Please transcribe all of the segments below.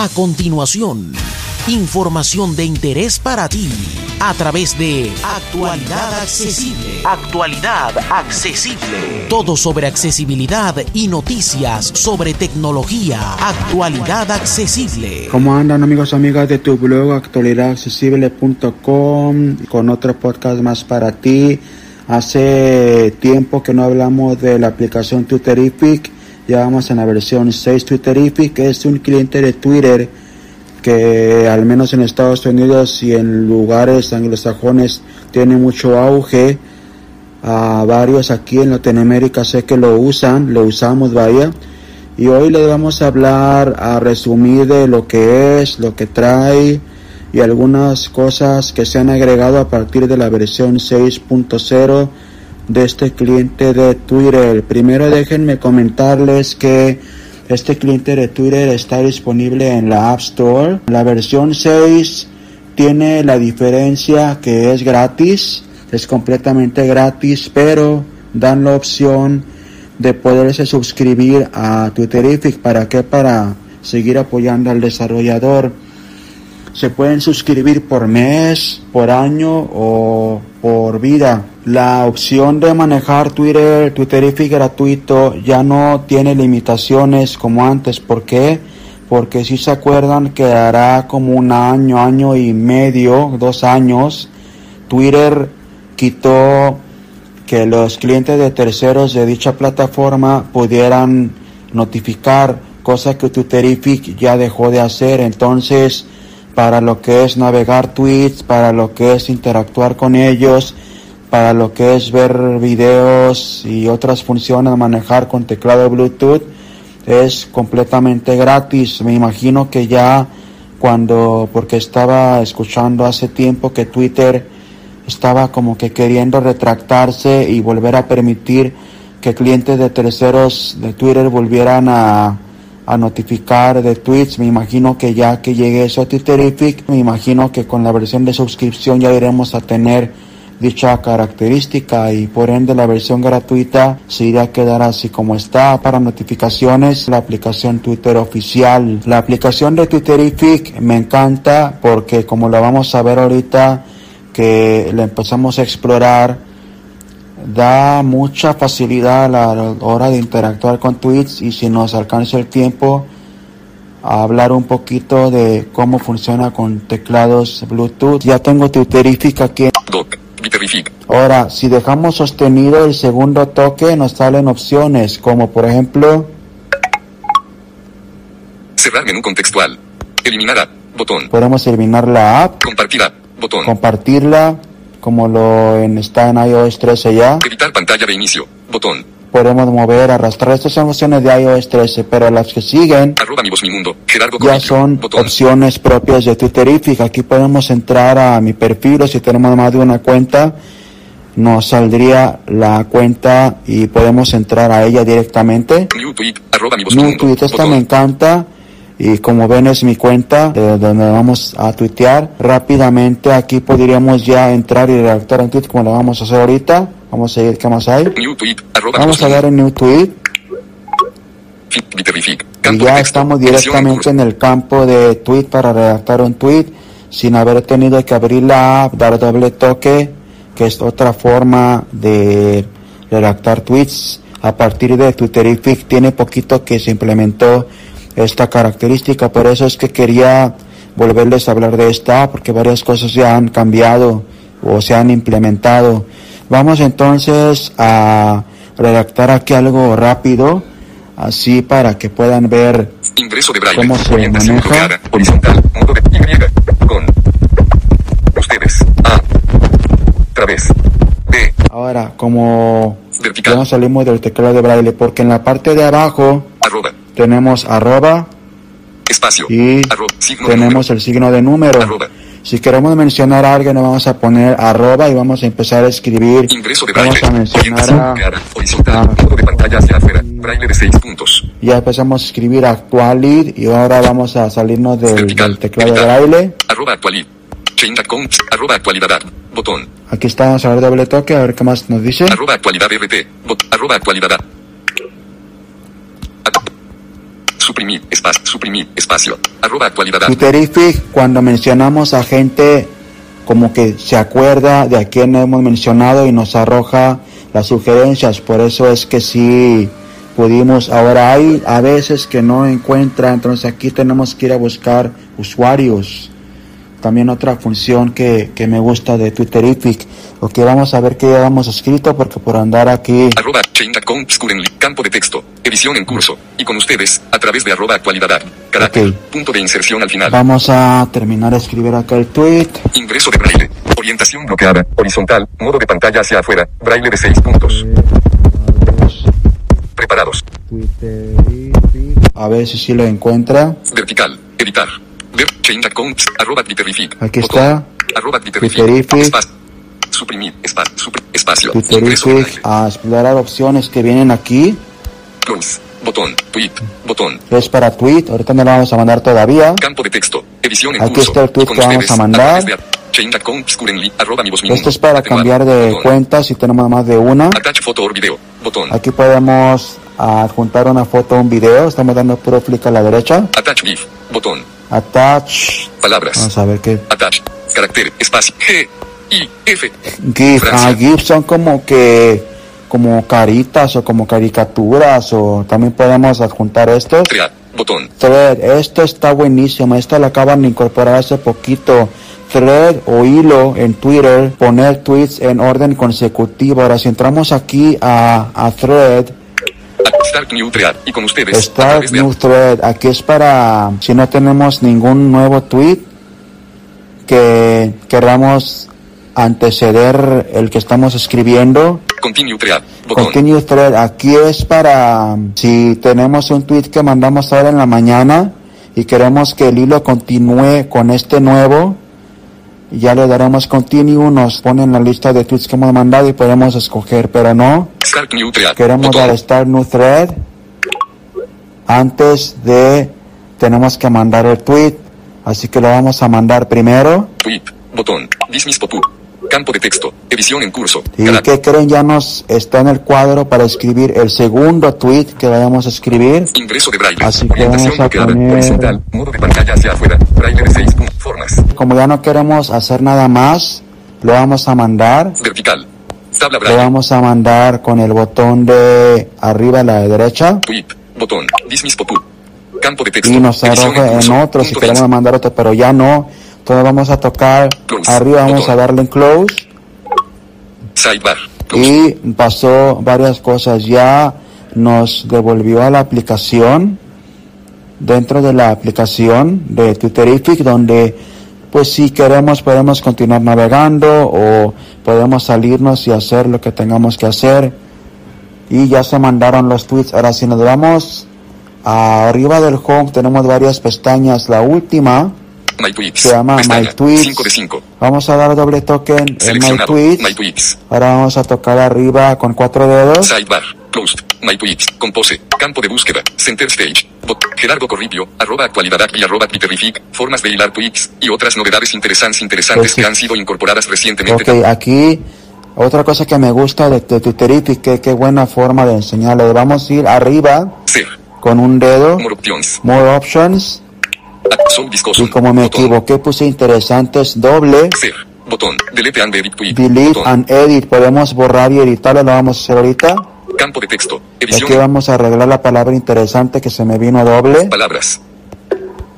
A continuación, información de interés para ti a través de Actualidad Accesible. Actualidad Accesible. Todo sobre accesibilidad y noticias sobre tecnología. Actualidad Accesible. ¿Cómo andan amigos y amigas de tu blog actualidadaccesible.com con otro podcast más para ti? Hace tiempo que no hablamos de la aplicación Twitterific ya vamos en la versión 6 Twitterific, que es un cliente de Twitter que al menos en Estados Unidos y en lugares anglosajones tiene mucho auge. A varios aquí en Latinoamérica sé que lo usan, lo usamos, vaya. Y hoy les vamos a hablar, a resumir de lo que es, lo que trae y algunas cosas que se han agregado a partir de la versión 6.0 de este cliente de Twitter. Primero déjenme comentarles que este cliente de Twitter está disponible en la App Store. La versión 6 tiene la diferencia que es gratis, es completamente gratis, pero dan la opción de poderse suscribir a Twitterific. ¿Para qué? Para seguir apoyando al desarrollador. Se pueden suscribir por mes, por año o por vida. La opción de manejar Twitter, Twitterific gratuito ya no tiene limitaciones como antes. ¿Por qué? Porque si se acuerdan que hará como un año, año y medio, dos años, Twitter quitó que los clientes de terceros de dicha plataforma pudieran notificar, cosa que Twitterific ya dejó de hacer. Entonces, para lo que es navegar tweets, para lo que es interactuar con ellos, para lo que es ver videos y otras funciones, manejar con teclado Bluetooth, es completamente gratis. Me imagino que ya cuando, porque estaba escuchando hace tiempo que Twitter estaba como que queriendo retractarse y volver a permitir que clientes de terceros de Twitter volvieran a, a notificar de tweets. Me imagino que ya que llegue eso a Twitterific, me imagino que con la versión de suscripción ya iremos a tener dicha característica y por ende la versión gratuita se irá a quedar así como está. Para notificaciones, la aplicación Twitter oficial. La aplicación de Twitterific me encanta porque como lo vamos a ver ahorita que la empezamos a explorar, da mucha facilidad a la hora de interactuar con tweets y si nos alcanza el tiempo a hablar un poquito de cómo funciona con teclados Bluetooth. Ya tengo Twitterific aquí. Ahora, si dejamos sostenido el segundo toque, nos salen opciones como por ejemplo... Cerrar menú contextual. Eliminar Botón. Podemos eliminar la app. Compartir Botón. Compartirla como lo en, está en iOS 13 ya. Evitar pantalla de inicio. Botón podemos mover, arrastrar. Estas son opciones de iOS 13, pero las que siguen ya son opciones propias de Twitterific. Aquí podemos entrar a mi perfil o si tenemos más de una cuenta, nos saldría la cuenta y podemos entrar a ella directamente. New tweet, esta me encanta. Y como ven es mi cuenta de donde vamos a tuitear. Rápidamente aquí podríamos ya entrar y redactar un tweet como lo vamos a hacer ahorita vamos a seguir qué más hay vamos a dar en new tweet. Y ya estamos directamente en el campo de tweet para redactar un tweet sin haber tenido que abrir la app dar doble toque que es otra forma de redactar tweets. A partir de Twitterific tiene poquito que se implementó esta característica. Por eso es que quería volverles a hablar de esta, porque varias cosas ya han cambiado o se han implementado. Vamos entonces a redactar aquí algo rápido, así para que puedan ver Ingreso de braille, cómo se maneja. Horizontal, modo de Y, con ustedes, A, través, B. Ahora, como Vertical. ya salimos del teclado de braille, porque en la parte de abajo arroba, tenemos arroba espacio, y arroba, signo de tenemos el signo de número. Arroba. Si queremos mencionar a alguien, vamos a poner arroba y vamos a empezar a escribir. Ingreso de Vamos a mencionar a... Cara, horizontal, a- modo de pantalla hacia afuera. Braille de 6 puntos. Ya empezamos a escribir actualid y ahora vamos a salirnos del, Vertical. del teclado de braille. Arroba actualid. Change account. Arroba actualidad. Botón. Aquí estamos a ver doble toque, a ver qué más nos dice. Arroba actualidad RT. Bot. Arroba actualidad. At- Suprimir. Espacio. Suprimir. Espacio. Actualidad. Twitterific, cuando mencionamos a gente como que se acuerda de a quién hemos mencionado y nos arroja las sugerencias. Por eso es que sí pudimos. Ahora hay a veces que no encuentra, entonces aquí tenemos que ir a buscar usuarios. También otra función que, que me gusta de Twitterific. Ok, vamos a ver qué llevamos escrito porque por andar aquí. Arroba chain.com. Campo de texto. Edición en curso. Y con ustedes, a través de arroba actualidad. Carácter. Punto de inserción al final. Vamos a terminar de escribir acá el tweet. Ingreso de braille. Orientación bloqueada. Horizontal. Modo de pantalla hacia afuera. Braille de 6 puntos. Preparados. A ver si sí lo encuentra. Vertical. Editar. Ver. Chain.com. Arroba. Aquí está. Arroba Espacio. Suprimir. Espa- supr- espacio. A explorar opciones que vienen aquí. Botón. Tweet. Botón. Es para tweet. Ahorita no lo vamos a mandar todavía. Campo de texto. Edición en Aquí curso. está el tweet que vamos a mandar. Esto es para cambiar de Botón. cuenta si tenemos más de una. Attach foto o video. Botón. Aquí podemos adjuntar una foto o un video. Estamos dando puro clic a la derecha. Attach GIF. Botón. Attach. Palabras. Vamos a ver qué. Attach. Carácter. Espacio. G. I. F. GIF. Ah, GIF son como que como caritas o como caricaturas o también podemos adjuntar estos. Crear. Botón. Thread, esto está buenísimo, esto lo acaban de incorporar hace poquito. Thread o hilo en Twitter, poner tweets en orden consecutivo. Ahora si entramos aquí a, a Thread, Start New Thread. Y con ustedes. Start New Thread, aquí es para si no tenemos ningún nuevo tweet que queramos anteceder el que estamos escribiendo. Continue Thread. Botón. Continue thread, aquí es para si tenemos un tweet que mandamos ahora en la mañana y queremos que el hilo continúe con este nuevo, ya le daremos continue, nos pone en la lista de tweets que hemos mandado y podemos escoger, pero no, Start New Thread. queremos Botón. dar start new thread antes de tenemos que mandar el tweet, así que lo vamos a mandar primero. Tweet. Botón. Dismiss. Campo de texto. Edición en curso. ¿Y Carácter. qué creen? Ya nos está en el cuadro para escribir el segundo tweet que vayamos a escribir. Ingreso de braille. Así que vamos a poner- Horizontal. Modo de pantalla hacia afuera. Braille de 6 puntos. Formas. Como ya no queremos hacer nada más, lo vamos a mandar. Vertical. Tabla Lo braille. vamos a mandar con el botón de arriba a la derecha Tweet. Botón. Dismiss. Campo de texto. y nos arroja en otro si queremos 20. mandar otro, pero ya no. Entonces vamos a tocar Close. arriba, vamos Botón. a darle en close Sidebar. Close. y pasó varias cosas. Ya nos devolvió a la aplicación dentro de la aplicación de Twitterific donde pues si queremos podemos continuar navegando o podemos salirnos y hacer lo que tengamos que hacer y ya se mandaron los tweets ahora si nos vamos arriba del home tenemos varias pestañas la última My Tweets. se llama Pestaña. My Tweets 5 de 5. vamos a dar doble toque en My. Tweets My Tweets. ahora vamos a tocar arriba con cuatro dedos Sidebar. Closed. My Tweets. Compose. Campo de búsqueda. Center Stage. Bot. Gerardo Corripio. Arroba actualidad y arroba Twitterific. Formas de hilar tweets. Y otras novedades interesantes interesantes Pues sí. que han sido incorporadas recientemente. Ok, aquí otra cosa que me gusta de, de Twitterific, que qué buena forma de enseñarle. Vamos a ir arriba Ser. con un dedo, More options. More Options, Y como me Botón. equivoqué puse interesantes, doble, Ser. Botón. Delete and edit tweet. Delete Botón. and Edit, podemos borrar y editarlo, lo vamos a hacer ahorita. Campo de texto. Aquí Edición. vamos a arreglar la palabra interesante que se me vino doble. Palabras.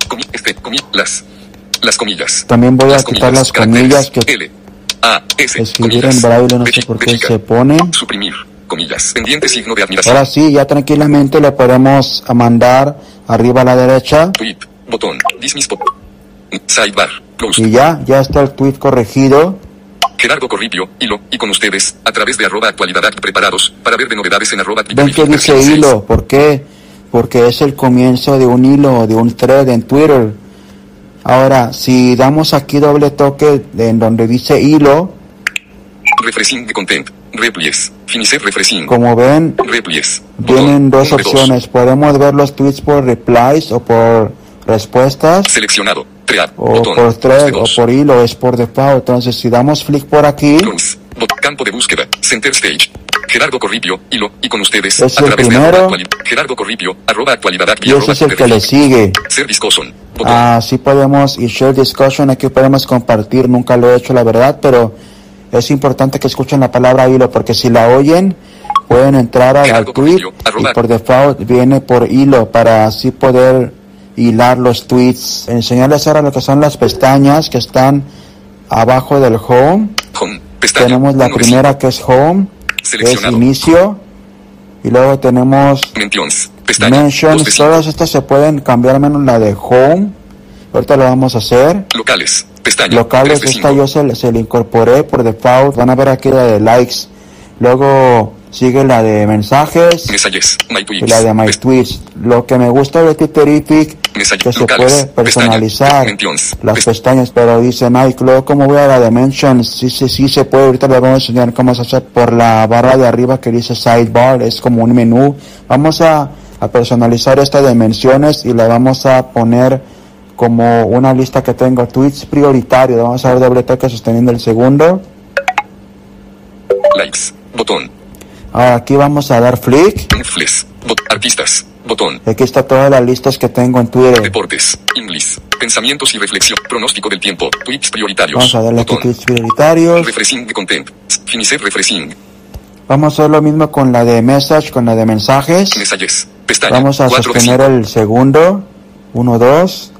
Comi este, comi las. Las comillas. También voy a quitar las comillas que L. A. S. escribir comillas. en braille, no sé por qué se. Suprimir. Comillas. Pendiente signo de admiración. Ahora sí, ya tranquilamente le podemos mandar arriba a la derecha. Tweet. Botón. Dismiss pop. Sidebar. Close. Y ya, ya está el tweet corregido. Gerardo Corripio, hilo, y con ustedes, a través de arroba actualidad preparados, para ver de novedades en arroba Ven que dice hilo, ¿por qué? Porque es el comienzo de un hilo, de un thread en Twitter. Ahora, si damos aquí doble toque en donde dice hilo, 6. Refreshing de content. Replies. Finisher refreshing. como ven, Replies. vienen Botón. dos Uno de opciones. Podemos ver los tweets por replies o por respuestas, Seleccionado. O Botón. por thread o por hilo, es por default. Entonces, si damos clic por aquí. Bot- campo de búsqueda. Center stage. Gerardo Corripio, hilo, y con ustedes, Es a el través primero. Gerardo Corripio, arroba actualidad Y ese es el que le sigue. Ser. Así podemos, y share discussion, aquí podemos compartir, nunca lo he hecho la verdad, pero es importante que escuchen la palabra hilo, porque si la oyen, pueden entrar al, tweet y por default viene por hilo para así poder hilar los tweets. Enseñarles ahora lo que son las pestañas que están abajo del home. Home. Pestaña. Tenemos la primera que es home, que es inicio, y luego tenemos. Mentions. Pestaña. mentions, todas estas se pueden cambiar menos la de home. Ahorita lo vamos a hacer. Locales. Pestaña. Locales, esta yo se, se le incorporé por default. Van a ver aquí la de likes. Luego sigue la de mensajes Mensajes. My y la de my tweets. Lo que me gusta de Twitterific Mensajes que se puede personalizar Pestaña. Las Pest- pestañas, pero dice Mike, luego como voy a la de mentions, sí, sí, sí se puede, ahorita les vamos a enseñar cómo se hace por la barra de arriba que dice sidebar, es como un menú. Vamos a, a personalizar esta de menciones y la vamos a poner como una lista que tengo, tweets prioritarios, vamos a dar doble toque sosteniendo el segundo. Likes. Botón. Ahora aquí vamos a dar flick, Infles. Bot- artistas. Botón. aquí está todas las listas que tengo en Twitter. Deportes. English. Pensamientos y reflexión. Pronóstico del tiempo. Tweets prioritarios. Vamos a darle aquí Botón. tweets prioritarios. Refreshing de content. Finisher refreshing. Vamos a hacer lo mismo con la de message, con la de mensajes. Mensajes. Pestaña. Vamos a 4 de sostener 5. el segundo. Uno, dos.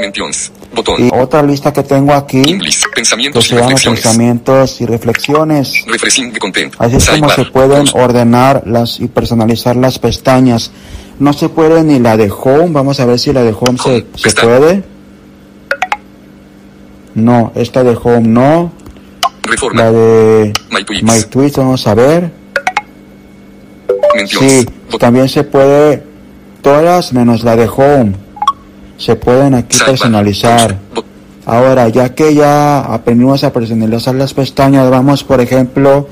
Mentions. Botón. Y otra lista que tengo aquí, English. que Pensamientos y se llama reflexiones. pensamientos y reflexiones. Refreshing de content. Así es como se pueden ordenar las y personalizar las pestañas. No se puede ni la de home. Vamos a ver si la de home se, Home, se puede. No, esta de home no. Reforma. La de My tweets. My Tweets, vamos a ver. Mentions. Sí, Botón. también se puede, todas menos la de home, se pueden aquí personalizar. Ahora, ya que ya aprendimos a personalizar las pestañas, vamos, por ejemplo,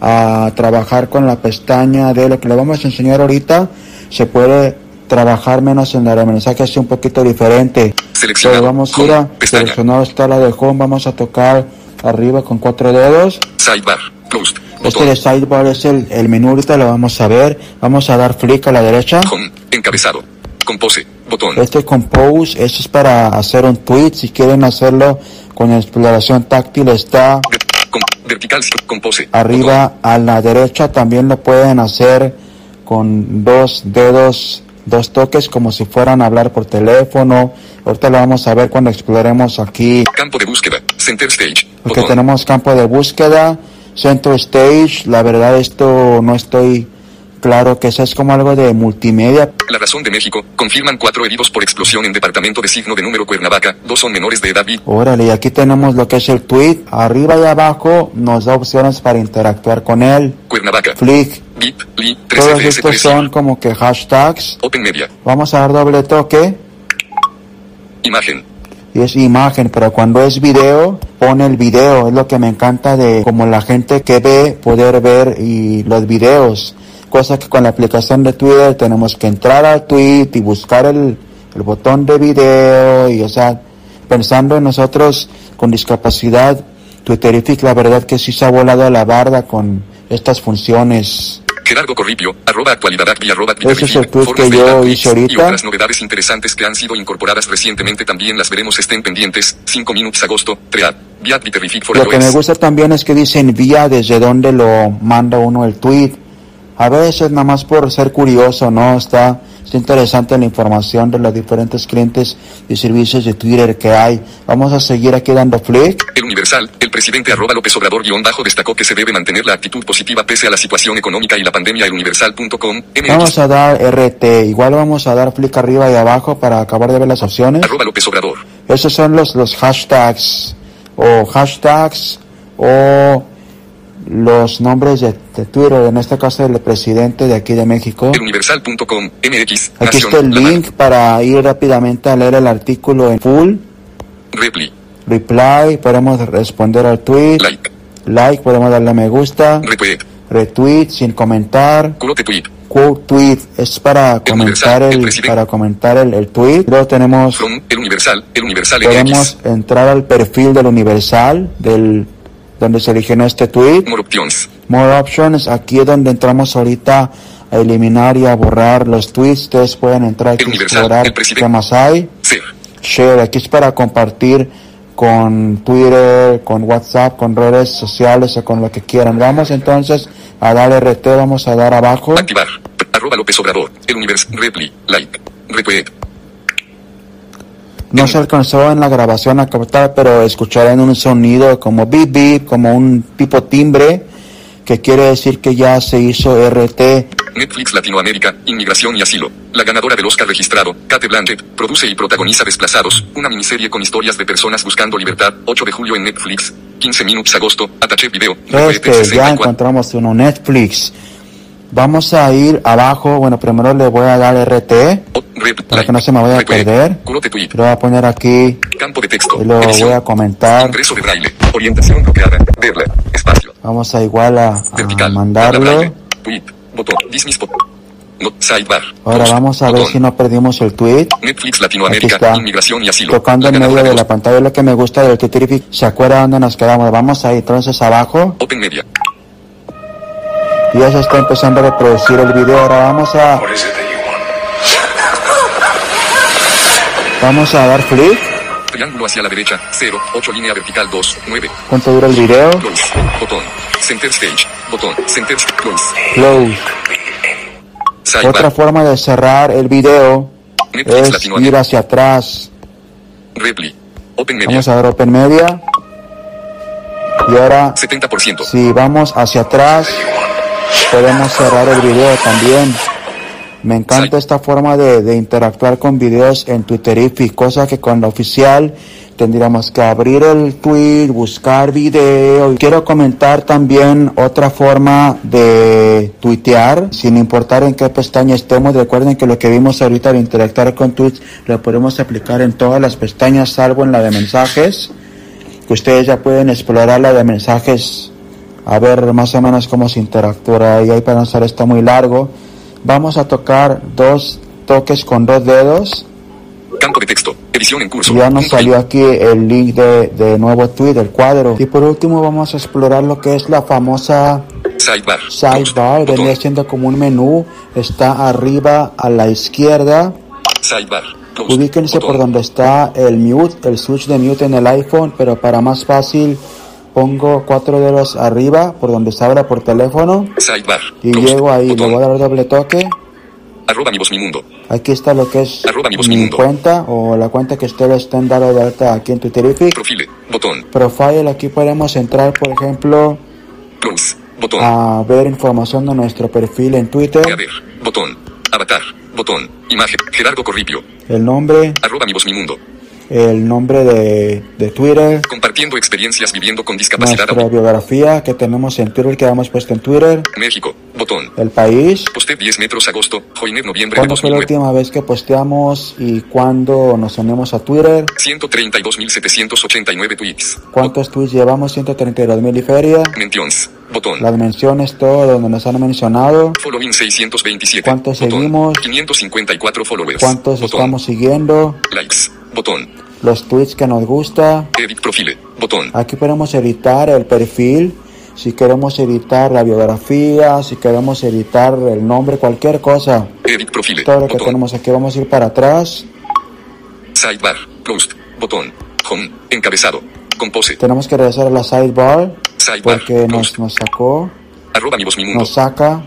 a trabajar con la pestaña de lo que le vamos a enseñar ahorita. Se puede trabajar menos en la de mensajes, un poquito diferente. Pero vamos a Home. ir a Pestaña. seleccionado está la de home, vamos a tocar arriba con cuatro dedos. Sidebar. Closed. Este de sidebar es el, el menú, ahorita lo vamos a ver. Vamos a dar flick a la derecha. Home. Encabezado. Compose. Botón. Este compose, este es para hacer un tweet. Si quieren hacerlo con exploración táctil, está com- vertical. Compose. arriba a la derecha. También lo pueden hacer con dos dedos, dos toques, como si fueran a hablar por teléfono. Ahorita lo vamos a ver cuando exploremos aquí. Campo de búsqueda. Center stage. Porque tenemos campo de búsqueda, center stage. La verdad, esto no estoy claro que eso es como algo de multimedia. La razón de México. Confirman cuatro heridos por explosión en departamento de signo de número Cuernavaca. Dos son menores de edad y Órale, y aquí tenemos lo que es el tweet. Arriba y abajo nos da opciones para interactuar con él. Cuernavaca. Flick. Bip. Li. Todos 13 ds estos 3 son como que hashtags. Open Media. Vamos a dar doble toque. Imagen. Y es imagen, pero cuando es video, pone el video. Es lo que me encanta de como la gente que ve, poder ver y los videos. Cosa que con la aplicación de Twitter tenemos que entrar al tweet y buscar el, el botón de video. Y o sea, pensando en nosotros con discapacidad, Twitterific la verdad que sí se ha volado a la barda con estas funciones. Gerardo Corripio, arroba actualidad y arroba Ese es el tweet que yo hice ahorita. Y otras novedades interesantes que han sido incorporadas recientemente también las veremos estén pendientes. 5 minutos agosto, Treat, Terrific for Lo que me gusta también es que dice envía desde donde lo manda uno el tweet. A veces nada más por ser curioso, ¿no? Está, está interesante la información de los diferentes clientes y servicios de Twitter que hay. Vamos a seguir aquí dando flick. El Universal, el presidente arroba López Obrador guion bajo destacó que se debe mantener la actitud positiva pese a la situación económica y la pandemia. El Universal.com, Vamos a dar RT. Igual vamos a dar flick arriba y abajo para acabar de ver las opciones. arroba López Obrador. Esos son los, los hashtags o hashtags o los nombres de, de Twitter, en este caso del presidente de aquí de México. El Universal.com, MX, Aquí Nación, está el link para ir rápidamente a leer el artículo en full. Repli, Reply, podemos responder al tweet. Like, Like, podemos darle a me gusta. Retweet, Retweet, sin comentar. Quote Tweet, Quote tweet es para comentar el para comentar el, el tweet. Luego tenemos From, El Universal, El Universal podemos MX, entrar al perfil del Universal, del donde se originó este tweet. More options. More options, aquí es donde entramos ahorita a eliminar y a borrar los tweets. Ustedes pueden entrar y explorar qué más hay. Share. Share, aquí es para compartir con Twitter, con WhatsApp, con redes sociales o con lo que quieran. Vamos entonces a dar RT, vamos a dar abajo. Activar. Arroba López Obrador. El universo. Repli. Like. Retweet. No se alcanzó en la grabación a captar, pero escucharán un sonido como beep beep, como un tipo timbre, que quiere decir que ya se hizo RT. Netflix Latinoamérica, Inmigración y Asilo. La ganadora del Oscar registrado, Kate Blanchett, produce y protagoniza Desplazados, una miniserie con historias de personas buscando libertad, 8 de julio en Netflix, 15 minutos agosto, Ataché Video, Este, ya encontramos uno, Netflix. Vamos a ir abajo, bueno, primero le voy a dar RT, para que no se me vaya a perder. Lo voy a poner aquí campo de texto, y lo voy a comentar. ingreso de braille, orientación bloqueada, verla, espacio, Vamos a igual a, a mandarlo. botón, no, sidebar, Ahora vamos a ver si no perdimos el tweet. Netflix Aquí Latinoamérica, está. Inmigración y Asilo. Tocando en medio de la pantalla lo que me gusta del Twitterific. ¿Se acuerda dónde nos quedamos? Vamos ahí entonces abajo. Open Media, ya se está empezando a reproducir el video. Ahora vamos a, vamos a dar clic. triángulo hacia la derecha, 0, 8 línea vertical 2, 9, ¿Cuánto dura el video? Close. Botón. Center Stage. Botón. Center Close. Close. Sidebar. Otra forma de cerrar el video Netflix es ir hacia atrás. Repli. Open Media. Vamos a dar Open Media. Y ahora, 70%. si vamos hacia atrás, podemos cerrar el video también. Me encanta esta forma de, de interactuar con videos en Twitterific, cosa que con la oficial tendríamos que abrir el tweet, buscar video. Quiero comentar también otra forma de tuitear, sin importar en qué pestaña estemos. Recuerden que lo que vimos ahorita de interactuar con tweets lo podemos aplicar en todas las pestañas, salvo en la de mensajes, que ustedes ya pueden explorar la de mensajes, a ver más o menos cómo se interactúa. Y ahí para no hacer esto muy largo, vamos a tocar dos toques con dos dedos. Campo de texto. Edición en curso. Ya nos salió aquí el link de, de nuevo tweet, el cuadro. Y por último vamos a explorar lo que es la famosa Sidebar. sidebar. Venía siendo como un menú. Está arriba a la izquierda. Sidebar. Ubíquense por donde está el mute, el switch de mute en el iPhone. Pero para más fácil pongo cuatro dedos arriba por donde se abra por teléfono. Sidebar. Y Close. llego ahí, le Botón. voy a dar doble toque. Arroba mi voz mi mundo. Aquí está lo que es Arroba mi voz, mi mi cuenta o la cuenta que ustedes estén dando de alta aquí en Twitterific. Profile. Botón. Profile, aquí podemos entrar, por ejemplo, Close. Botón. a ver información de nuestro perfil en Twitter, Añadir. Botón. Avatar. Botón. Imagen. Gerardo Corripio. el nombre, Arroba mi voz mi mundo. El nombre de, de Twitter, Compartiendo experiencias viviendo con discapacidad. nuestra biografía que tenemos en Twitter, que hemos puesto en Twitter, México. Botón. el país, Posté 10 metros agosto. Joiner noviembre de cuándo fue la 2009. última vez que posteamos y cuándo nos unimos a Twitter, 132.789 tweets. cuántos tweets llevamos, 132 mil y feria, Mentions. Botón. las menciones, todo donde nos han mencionado, Following 627. ¿Cuántos Botón. seguimos? 554 followers. cuántos Botón. estamos siguiendo, Likes. Botón. los tweets que nos gusta, Edit profile. Botón. Aquí podemos editar el perfil, si queremos editar la biografía, si queremos editar el nombre, cualquier cosa. Edit profile. Todo lo que tenemos aquí, vamos a ir para atrás. Sidebar. Closed. Botón. Home. Encabezado. Compose. Tenemos que regresar a la sidebar Sidebar. porque nos, nos sacó, Arroba mi voz mi mundo. nos saca.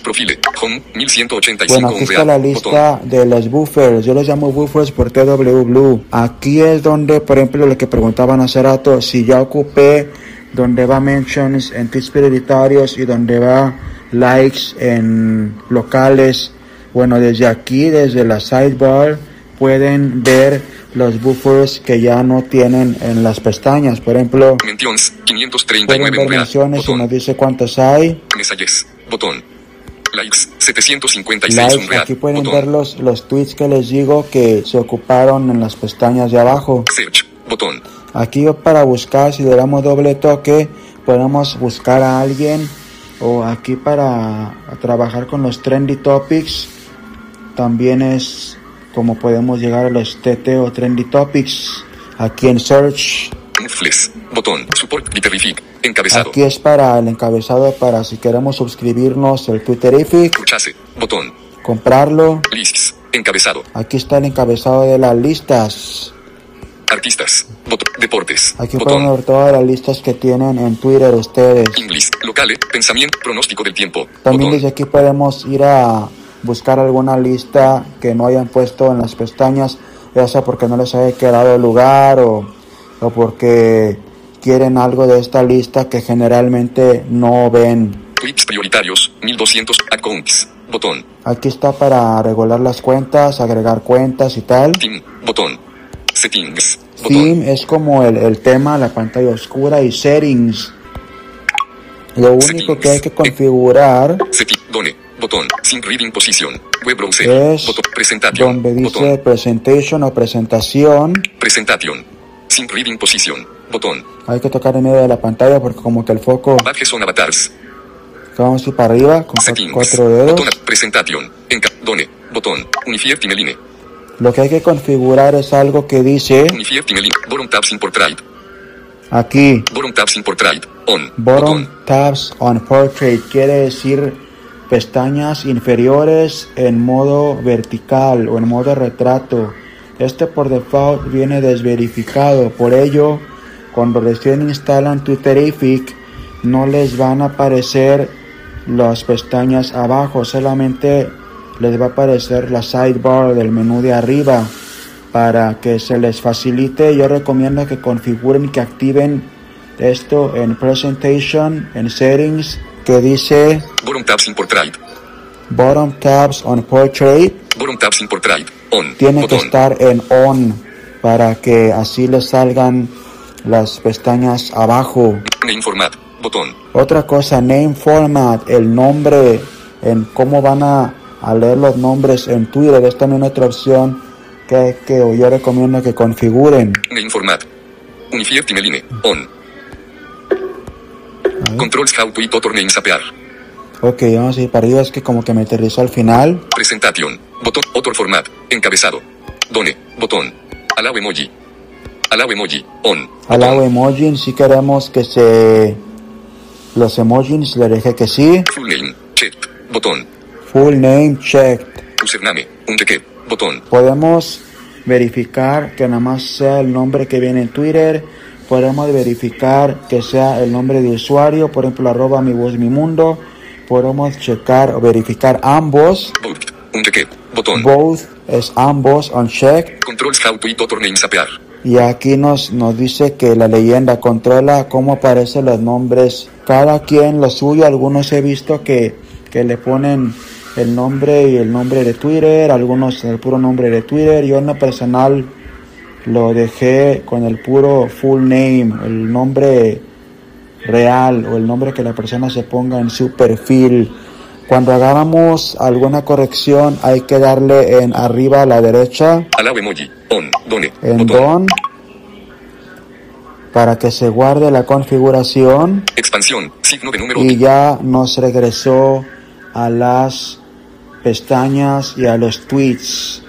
Profile. Home. 1185. Bueno, aquí está la lista de los buffers. Yo los llamo buffers por TW Blue. Aquí es donde, por ejemplo, lo que preguntaban hace rato, si ya ocupé donde va mentions en tweets prioritarios y donde va likes en locales. Bueno, desde aquí, desde la sidebar, pueden ver los buffers que ya no tienen en las pestañas. Por ejemplo, Mentions. pueden 539 ver Unreal. menciones y Botón. nos dice cuántos hay. Mensajes. Botón. Likes. 756 likes. Unreal. Aquí pueden Botón. ver los, los tweets que les digo que se ocuparon en las pestañas de abajo. Search. Botón. Aquí para buscar, si le damos doble toque, podemos buscar a alguien. O aquí para trabajar con los trendy topics, también es como podemos llegar a los TT o trendy topics. Aquí en search, Netflix. Botón. Support. Bitterrific. Encabezado. Aquí es para el encabezado para si queremos suscribirnos el Twitterific, Purchase. Botón. comprarlo. Lists. Encabezado. Aquí está el encabezado de las listas. Artistas. Deportes. Aquí pueden ver todas las listas que tienen en Twitter ustedes. English. Locale. Pensamiento. Pronóstico del tiempo. También Botón. desde aquí podemos ir a buscar alguna lista que no hayan puesto en las pestañas, ya sea porque no les haya quedado lugar o, o porque quieren algo de esta lista que generalmente no ven. Tweets prioritarios. 1200. Accounts. Botón. Aquí está para regular las cuentas, agregar cuentas y tal. Team. Botón. Settings. Botón. Theme es como el, el tema, la pantalla oscura y settings. Lo único que hay que configurar. Done. Botón. Sync reading position. Web browser. es Botón. Donde dice Botón. presentation o presentación. Presentation. Sync reading position. Botón. Hay que tocar en medio de la pantalla porque como que el foco Badges on avatars. vamos a ir para arriba con Settings. cuatro dedos. Botón. Presentation. Enca. Done. Botón. Unifier timeline. Lo que hay que configurar es algo que dice Unifier timeline. Bottom tabs in portrait. aquí Bottom tabs in portrait. On. bottom Botón. tabs on portrait quiere decir pestañas inferiores en modo vertical o en modo retrato. Este por default viene desverificado, por ello cuando recién instalan Twitterific no les van a aparecer las pestañas abajo, solamente les va a aparecer la sidebar del menú de arriba. Para que se les facilite, yo recomiendo que configuren y que activen esto en Presentation, en Settings, que dice Bottom tabs in portrait. Bottom Tabs on Portrait. Bottom tabs in portrait. On. Tiene que estar en On para que así les salgan las pestañas abajo. Name format. Botón. Otra cosa, name format, el nombre, en cómo van a, a leer los nombres en Twitter. Es también otra opción que, que yo recomiendo que configuren. Name format. Unifier timeline. On. Controls how tweet other names appear. Ok, vamos a ir para arriba, es que como que me aterrizó al final. Presentation. Botón. Other format. Encabezado. Done. Botón. Allow emoji. Allow emoji. On. Botón. emoji, si queremos que se... Los emojis le dije que sí. Full name. Checked. Botón. Full name checked. Username. Un cheque. Botón. Podemos verificar que nada más sea el nombre que viene en Twitter. Podemos verificar que sea el nombre de usuario, por ejemplo, arroba mi voz mi mundo. Podemos checar o verificar ambos. Both. Un cheque. Botón. Both es ambos unchecked. Controls how tweet other names appear. Y aquí nos, nos dice que la leyenda controla cómo aparecen los nombres. Cada quien lo suyo. Algunos he visto que, que le ponen el nombre y el nombre de Twitter. Algunos el puro nombre de Twitter. Yo en lo personal lo dejé con el puro full name. El nombre real o el nombre que la persona se ponga en su perfil. Cuando hagamos alguna corrección hay que darle en arriba a la derecha Allow emoji. On. Done. en Botón. Don para que se guarde la configuración Expansión. Signo de número. y ya nos regresó a las pestañas y a los tweets.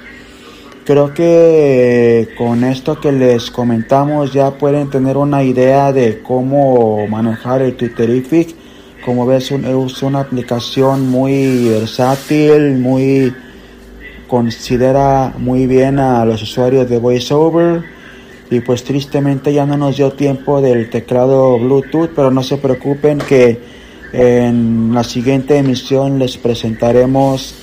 Creo que con esto que les comentamos ya pueden tener una idea de cómo manejar el Twitterific. Como ves es una aplicación muy versátil, muy considera muy bien a los usuarios de VoiceOver y pues tristemente ya no nos dio tiempo del teclado Bluetooth, pero no se preocupen que en la siguiente emisión les presentaremos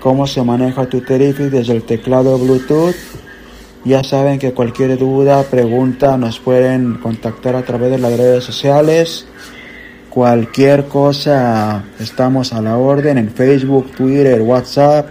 cómo se maneja Twitterific desde el teclado Bluetooth. Ya saben que cualquier duda, pregunta nos pueden contactar a través de las redes sociales. Cualquier cosa estamos a la orden en Facebook, Twitter, WhatsApp.